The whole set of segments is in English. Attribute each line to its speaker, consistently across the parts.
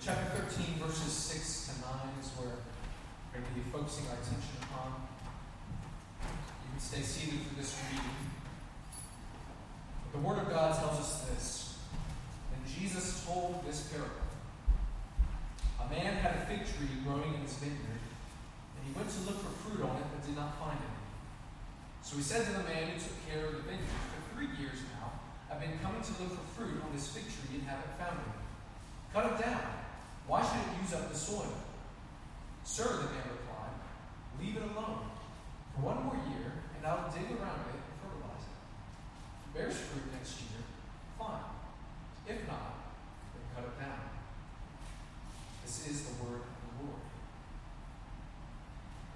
Speaker 1: chapter 13, verses 6 to 9 is where we're going to be focusing our attention upon. You can stay seated for this reading. But the Word of God tells us this. And Jesus told this parable. A man had a fig tree growing in his vineyard, and he went to look for fruit on it, but did not find any. So he said to the man who took care of the vineyard, For three years now, I've been coming to look for fruit on this fig tree and haven't found any. Cut it down. Why should it use up the soil? Sir, the man replied, leave it alone. For one more year, and I will dig around it and fertilize it. If it bears fruit next year, fine. If not, then cut it down. This is the word of the Lord.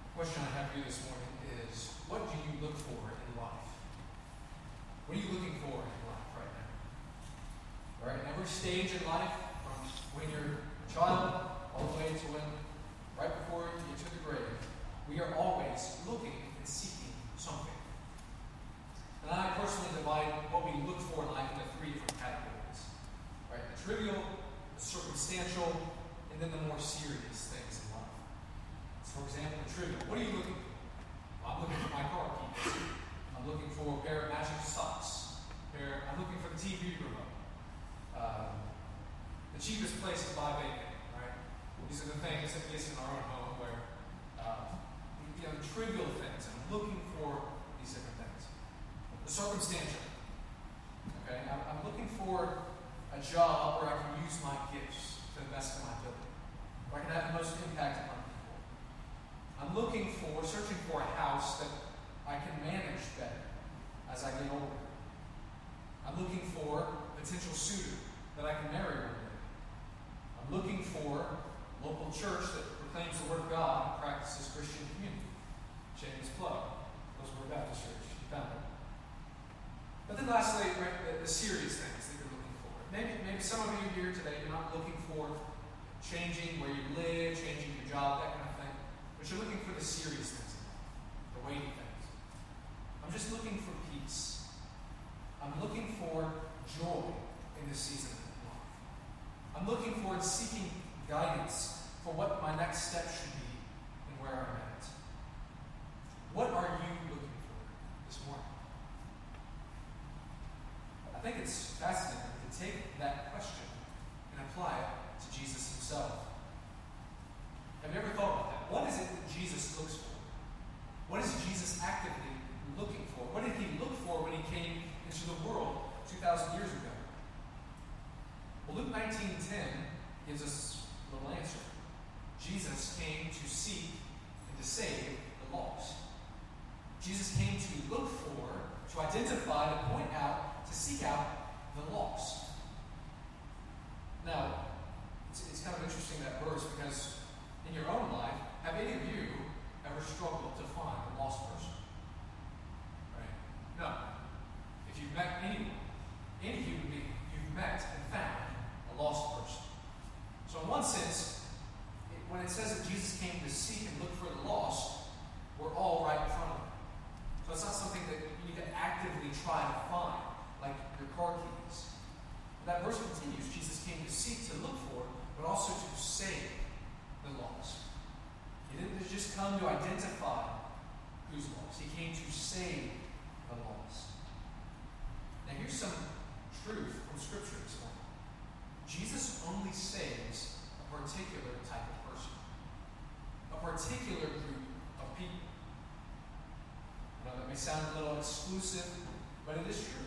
Speaker 1: The question I have for you this morning is what do you look for in life? What are you looking for in life right now? Right, every stage in life, some of you here today, you're not looking for changing where you live, changing your job, that kind of thing. But you're looking for the serious things in life, the weighty things. I'm just looking for peace. I'm looking for joy in this season of life. I'm looking forward seeking guidance for what my next step should be and where I'm at. What are you looking for this morning? I think it's but it is true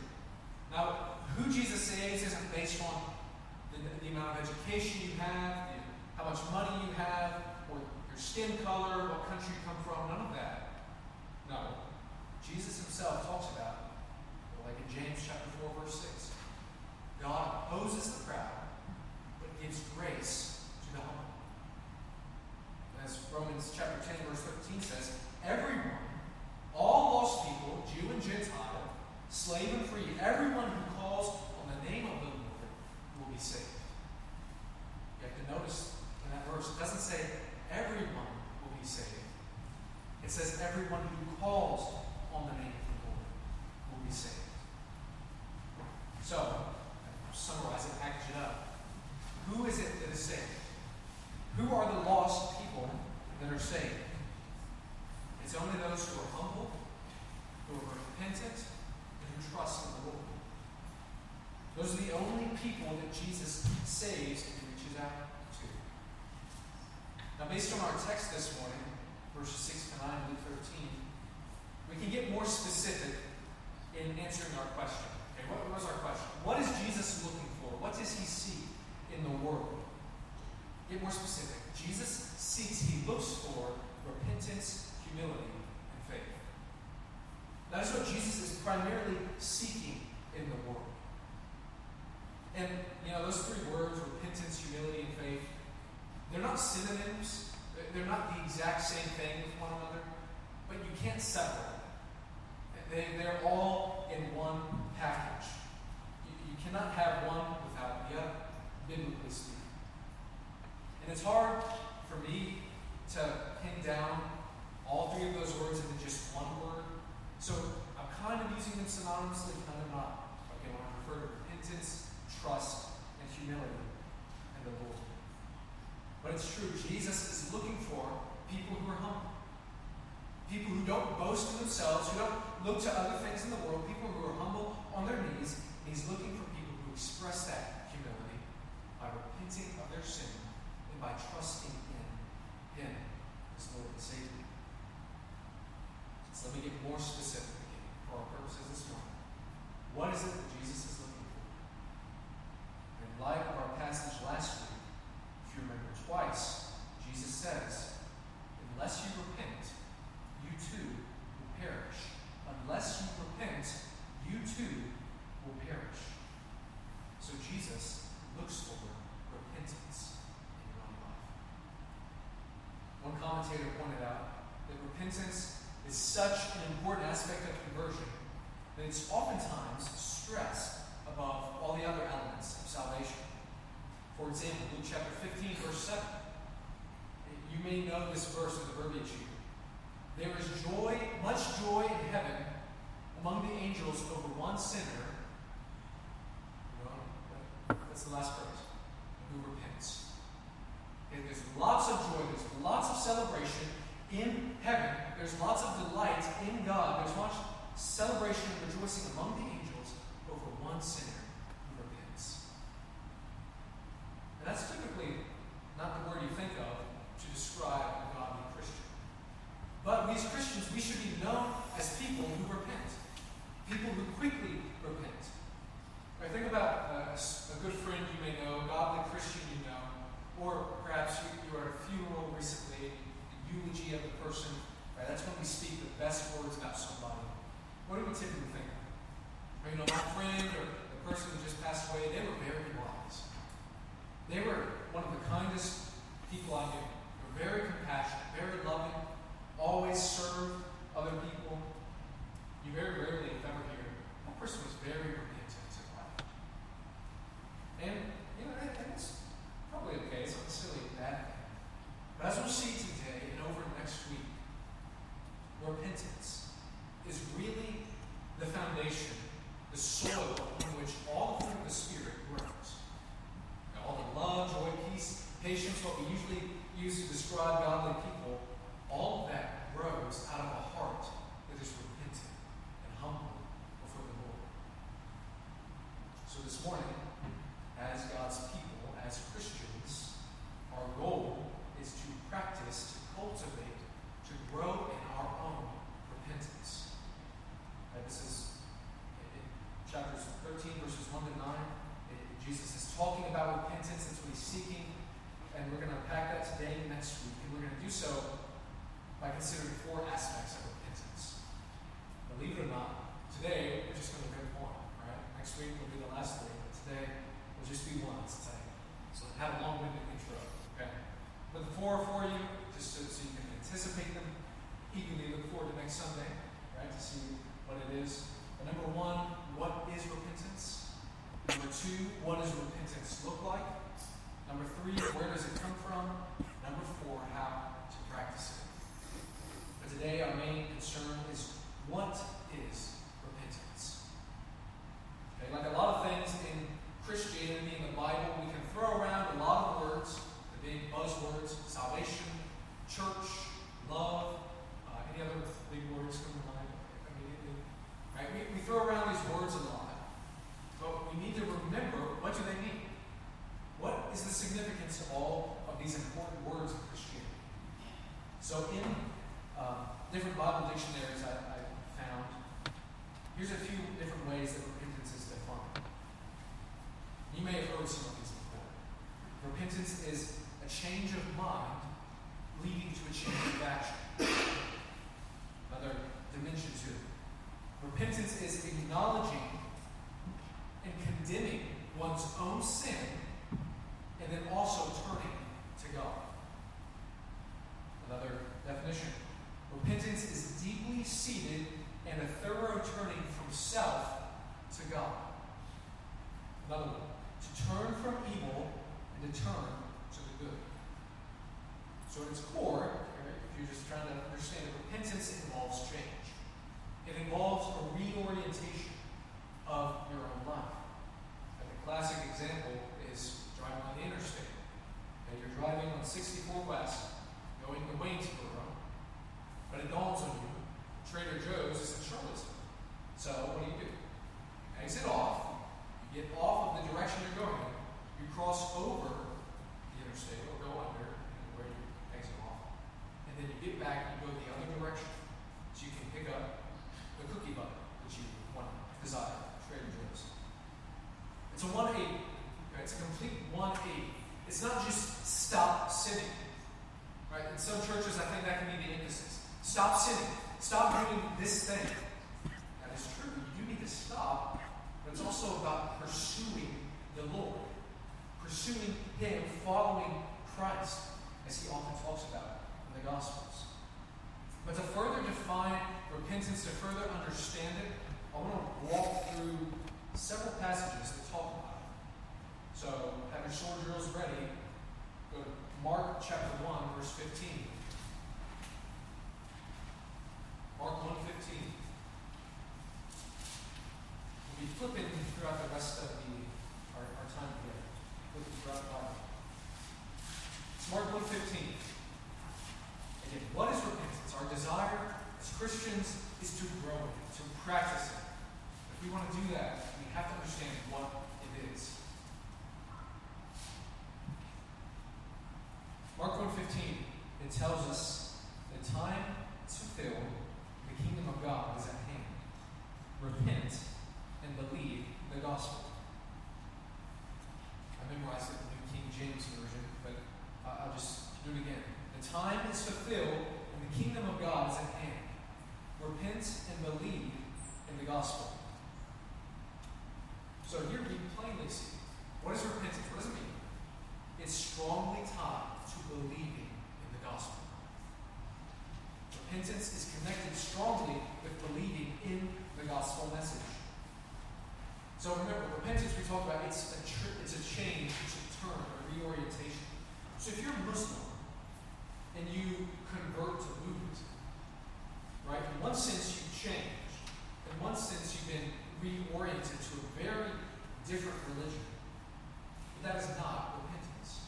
Speaker 1: looks for repentance, humility, and faith. That is what Jesus is primarily such an important aspect of conversion. And it's big buzzwords, salvation, church, love, uh, any other big words come to mind immediately? Right? We, we throw around these words a lot, but we need to remember what do they mean? What is the significance of all of these important words in Christianity? So in uh, different Bible dictionaries I, I found, here's a few different ways that repentance is defined. You may have heard some of these before. Repentance is change of mind leading to a change of action. Another dimension to it. Repentance is acknowledging and condemning one's own sin and then also turning to God. Another definition. Repentance is deeply seated and a thorough turning from self to God. Another one. To turn from evil and to turn. So at its core, if you're just trying to understand it, repentance involves change. It involves a reorientation of your own life. And the classic example is driving on the interstate. And you're driving on 64 West, going the way to Waynesboro, but it dawns on you, Trader Joe's is in Charlottesville. So what do you do? Exit off, Repentance is connected strongly with believing in the gospel message. So remember, repentance we talked about, it's a, tr- it's a change, it's a turn, a reorientation. So if you're Muslim and you convert to Buddhism, right, in one sense you've changed. In one sense you've been reoriented to a very different religion. But that is not repentance.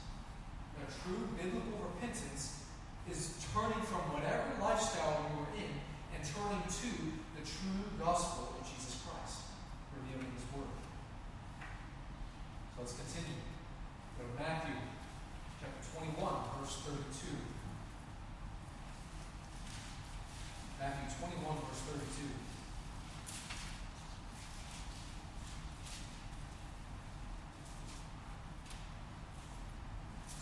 Speaker 1: Now, true biblical repentance is turning from whatever lifestyle you were in and turning to the true gospel of Jesus Christ, revealing His Word. So let's continue. Go to Matthew chapter 21, verse 32. Matthew 21, verse 32.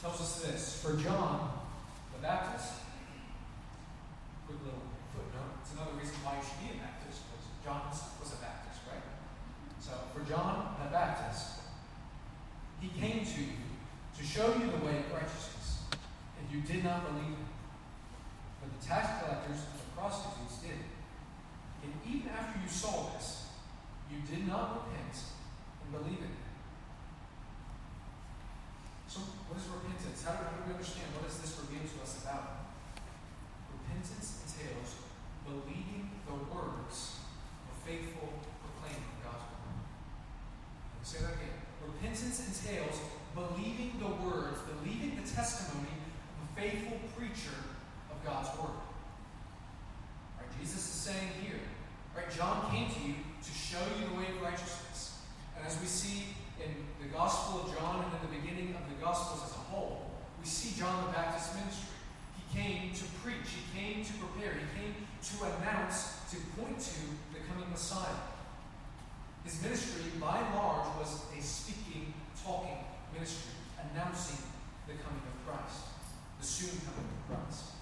Speaker 1: Tells us this For John the Baptist, quick little footnote, it's another reason why you should be a Baptist, because John was a Baptist. Right? So for John the Baptist, he came to you to show you the way of righteousness, and you did not believe him. But the tax collectors and the prostitutes did. And even after you saw this, you did not repent and believe in him. So, what is repentance? How do, how do we understand? What does this reveal to us about? Repentance entails believing the words of a faithful proclaiming word. Let me say that again. Repentance entails believing the words, believing the testimony of a faithful preacher of God's word. Right, Jesus is saying here, right, John came to you to show you the way of righteousness. And as we see the Gospel of John and in the beginning of the Gospels as a whole, we see John the Baptist's ministry. He came to preach, he came to prepare, he came to announce, to point to the coming Messiah. His ministry, by and large, was a speaking, talking ministry, announcing the coming of Christ, the soon coming of Christ.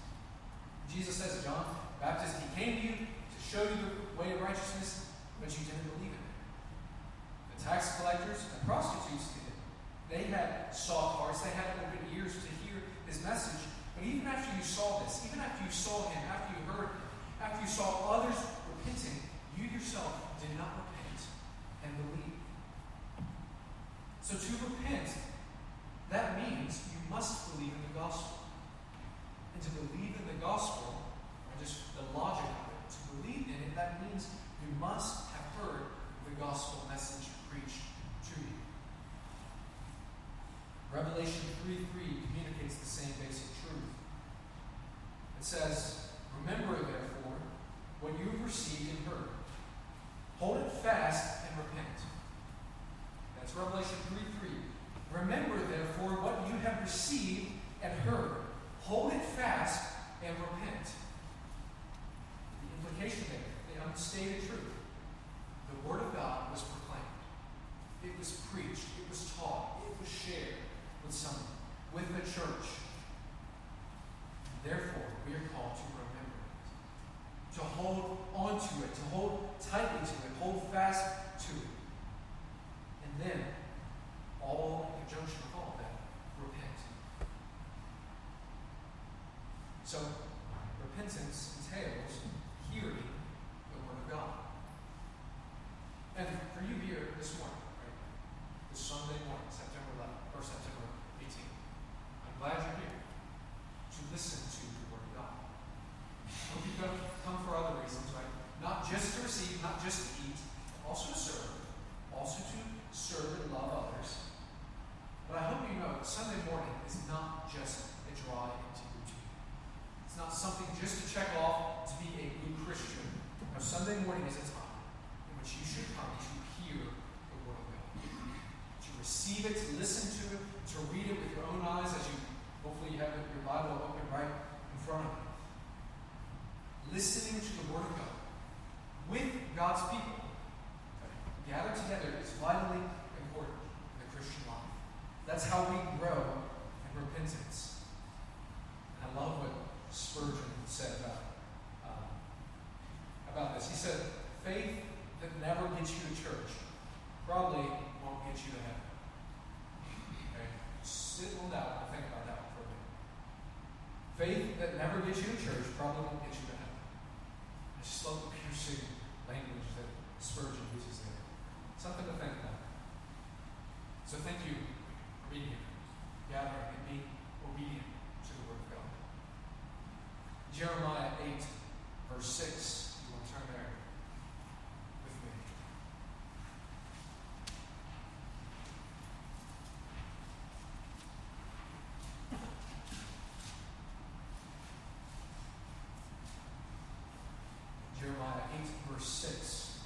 Speaker 1: Jesus says, John Baptist, he came to you to show you the way of righteousness, but you didn't believe it. Tax collectors and prostitutes did. They had soft hearts, they had open ears to hear his message. But even after you saw this, even after you saw him, after you heard him, after you saw others repenting, you yourself did not repent and believe. So to repent, that means you must believe in the gospel. And to believe in the gospel, or just the logic of it, to believe in it, that means you must have heard the gospel message preached to you. Revelation 3 3 communicates the same basic truth. It says, Remember, therefore, what you have received and heard. Hold it fast and repent. That's Revelation 3 3. Remember, therefore, what you have received and heard. Hold it fast and repent. The implication there, the unstated truth. The Word of God was proclaimed. It was preached. It was taught. It was shared with someone, with the church. 8, verse 6.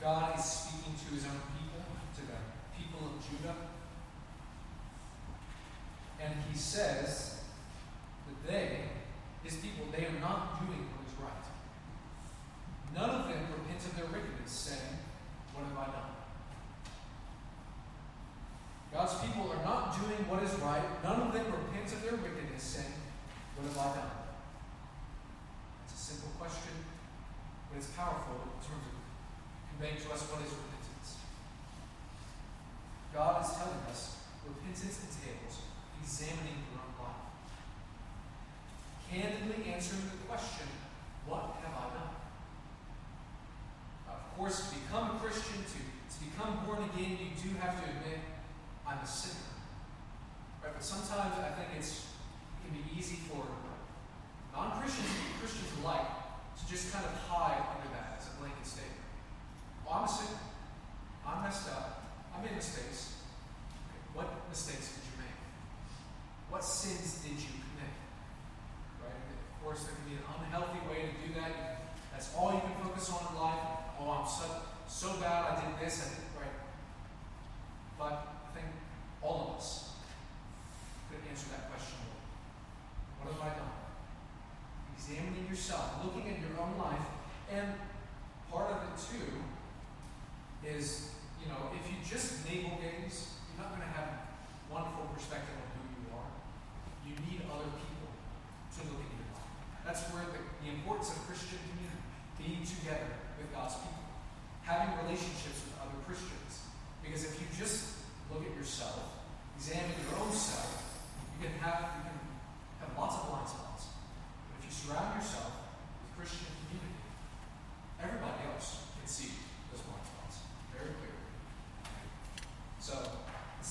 Speaker 1: God is speaking to his own people, to the people of Judah. And he says doing what is right. None of them repents of their wickedness, saying, What have I done? It's a simple question, but it's powerful in terms of conveying to us what is repentance. God is telling us repentance entails examining your own life, candidly answering the question, What have I done? Of course, to become a Christian, to, to become born again, you do have to admit, I'm a sinner sometimes I think it's it can be easy for non-Christians, Christians alike, to just kind of hide under that as a blanket statement. Well, I'm a sinner. I'm messed up. I made mistakes. Okay, what mistakes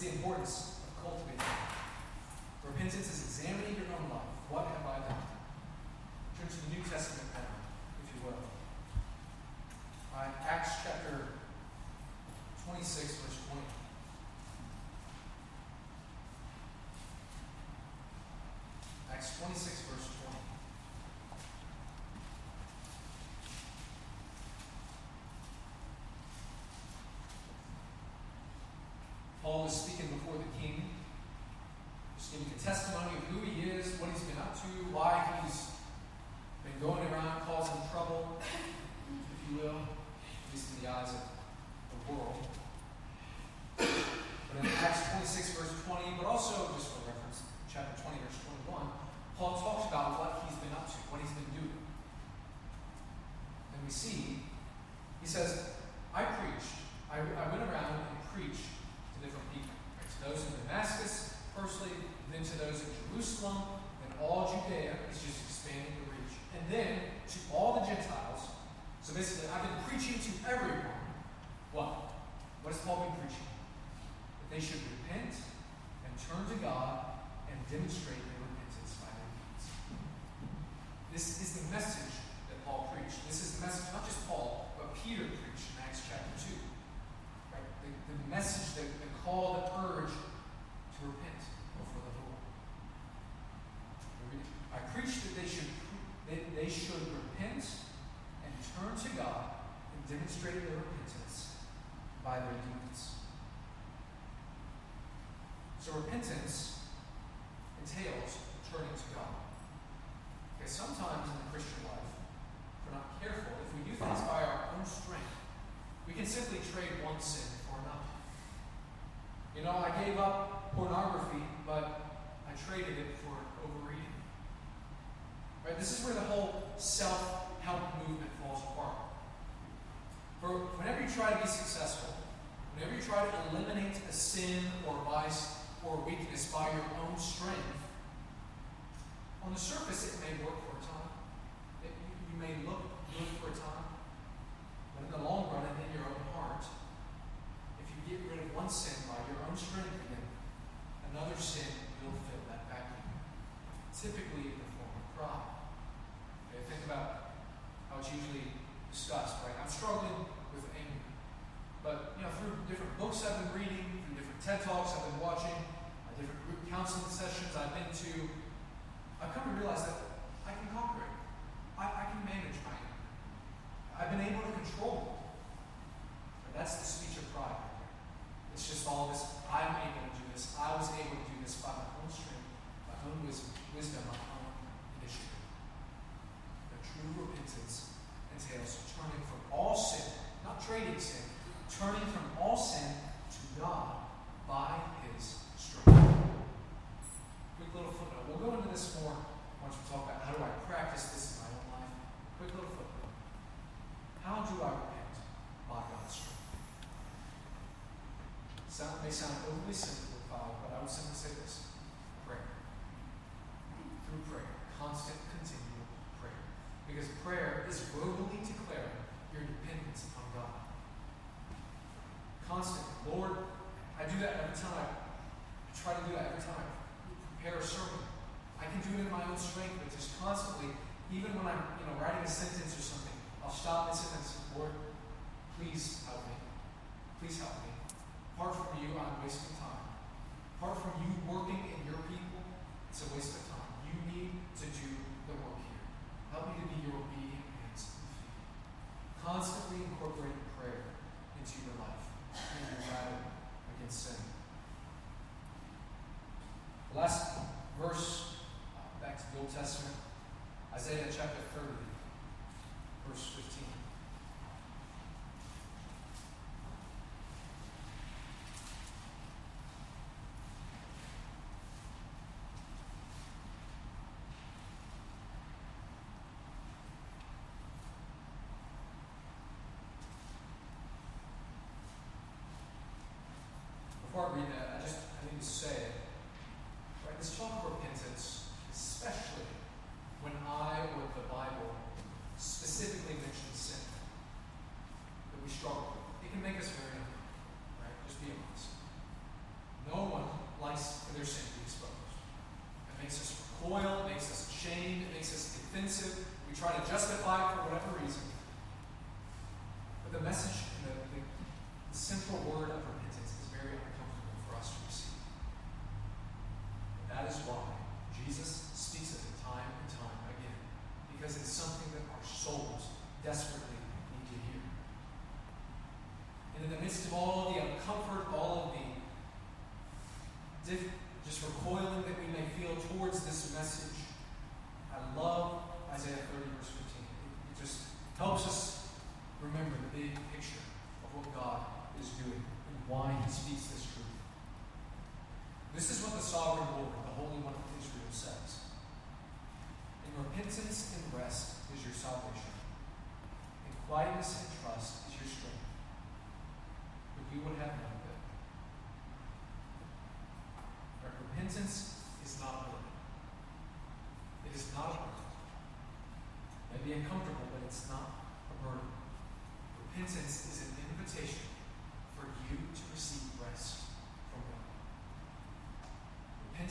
Speaker 1: the importance of cultivating. Repentance is examining your own life. What have I done? Turn to the New Testament now, if you will. Right, Acts chapter 26, verse 20. testimony of who he is, what he's been up to, why he's been going around causing trouble, if you will, at least in the eyes of the world. But in Acts 26, verse 20, but also just for reference, chapter 20, verse 21, Paul talks about what he's been up to, what he's been doing. And we see, he says, weakness by your own strength. On the surface, it may work sound overly simple to follow, but I would simply say this prayer. Through prayer, constant, continual prayer. Because prayer is verbally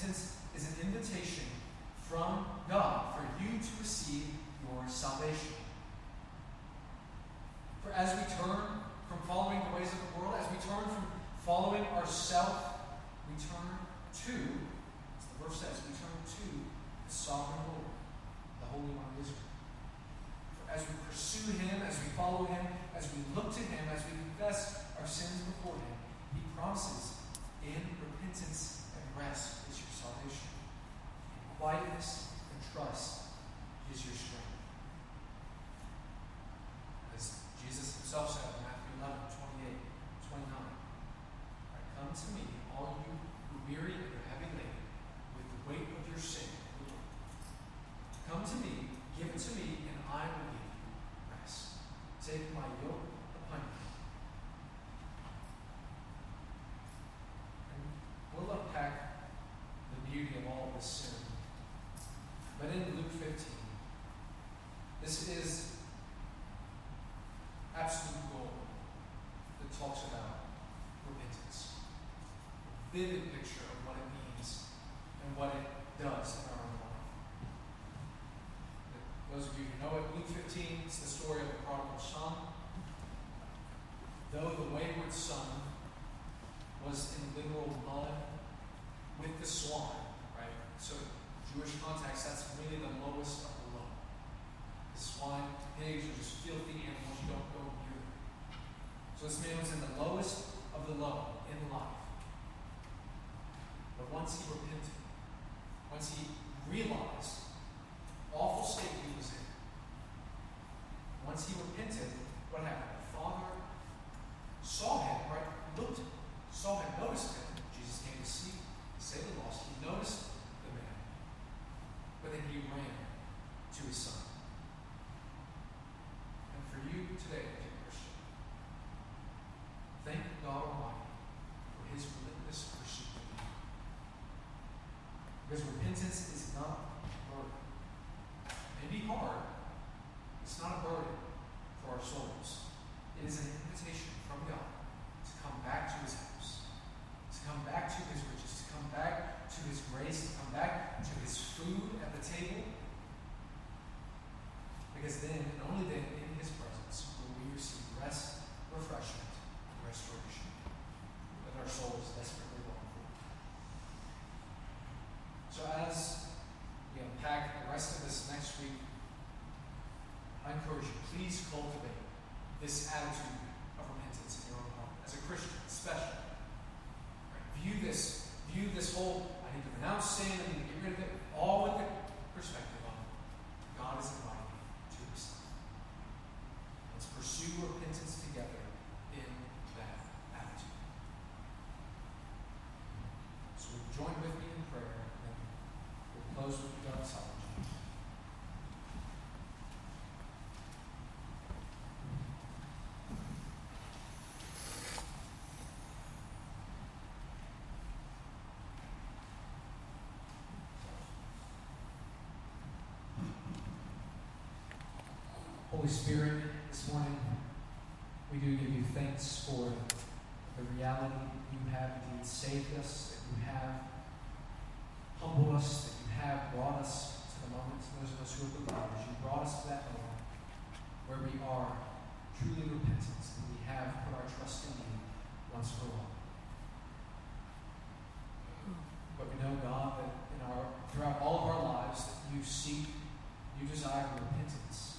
Speaker 1: repentance is an invitation from God for you to receive your salvation. For as we turn from following the ways of the world, as we turn from following ourselves, we turn to, as the verse says, we turn to the sovereign Lord, the Holy One of Israel. For as we pursue Him, as we follow Him, as we look to Him, as we confess our sins before Him, He promises in repentance and rest is your salvation. Quietness and trust is your strength. As Jesus himself said in Matthew 11, 28, 29, right, Come to me, all you who weary vivid picture of what it means and what it does in our own life. Those of you who know it, Luke 15 is the story of the prodigal son. Though the wayward son was in literal mud with the swine, right? So, Jewish context, that's really the lowest of the low. The swine, pigs are just filthy animals, you don't go near them. So, this man was in the lowest of the low in life once he repented, once he realized the awful state he was in, once he repented, because then, and only then, in His presence, will we receive rest, refreshment, and restoration that our souls desperately long for. So, as we unpack the rest of this next week, I encourage you, please cultivate this attitude of repentance in your own heart. As a Christian, especially. Right? View this, view this whole, I need to renounce sin, I need to get rid of it, all with the perspective of God is inviting me to himself. Let's pursue repentance together in that attitude. So join with me in prayer, and we'll close with God's doxology. Holy Spirit, this morning we do give you thanks for the reality you have indeed saved us, that you have humbled us, that you have brought us to the moment, those of us who are believers, you brought us to that moment where we are truly repentant, and we have put our trust in you once for all. But we know, God, that in our throughout all of our lives that you seek, you desire repentance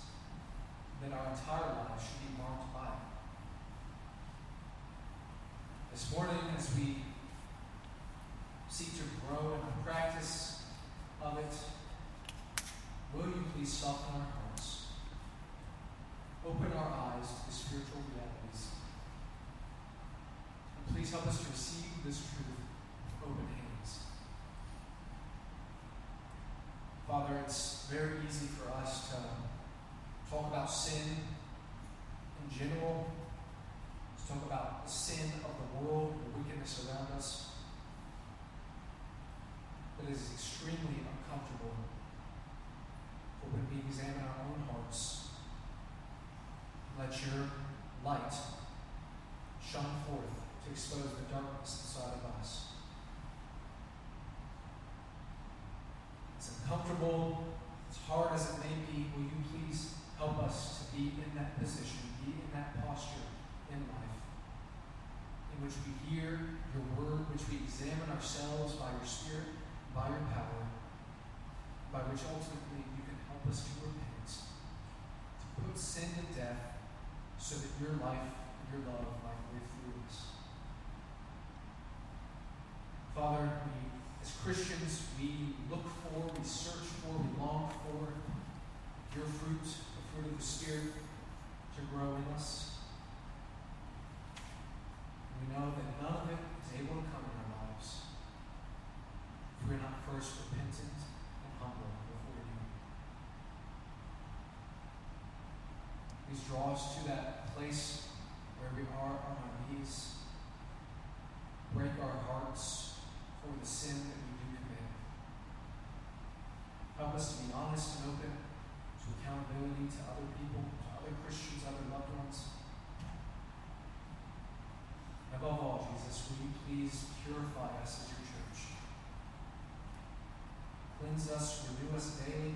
Speaker 1: that our entire lives should be marked by. it. This morning, as we seek to grow in the practice of it, will you please soften our hearts, open our eyes to the spiritual realities, and please help us to receive this truth with open hands. Father, it's very easy for us to talk about sin in general. Let's talk about the sin of the world, the wickedness around us. It is extremely uncomfortable for when we examine our own hearts. Let your light shine forth to expose the darkness inside of us. It's uncomfortable, as hard as it may be, will you please Help us to be in that position, be in that posture in life, in which we hear your word, which we examine ourselves by your Spirit, by your power, by which ultimately you can help us to repent, to put sin to death, so that your life and your love might live through us. Father, we, as Christians, we look for, we search for, we long for your fruit fruit of the Spirit to grow in us. we know that none of it is able to come in our lives if we're not first repentant and humble before you. Please draw us to that place where we are on our knees. Break our hearts for the sin that we do commit. Help us to be honest and open to accountability to other people, to other Christians, other loved ones. Above all, Jesus, will you please purify us as your church? Cleanse us, renew us daily.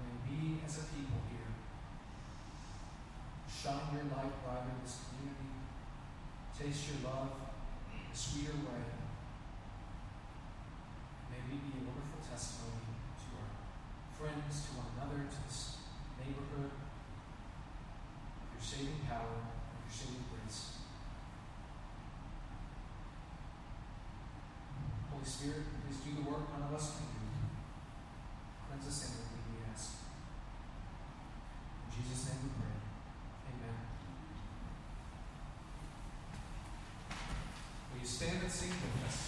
Speaker 1: May we, as a people here, shine your light brighter in this community. Taste your love in a sweeter way. May we be a wonderful testimony to our friends, to one another, to this neighborhood, of your saving power, your saving grace. Holy Spirit, please do the work none of us can do. Cleanse us inwardly, we ask. In Jesus' name we pray. Amen. Us?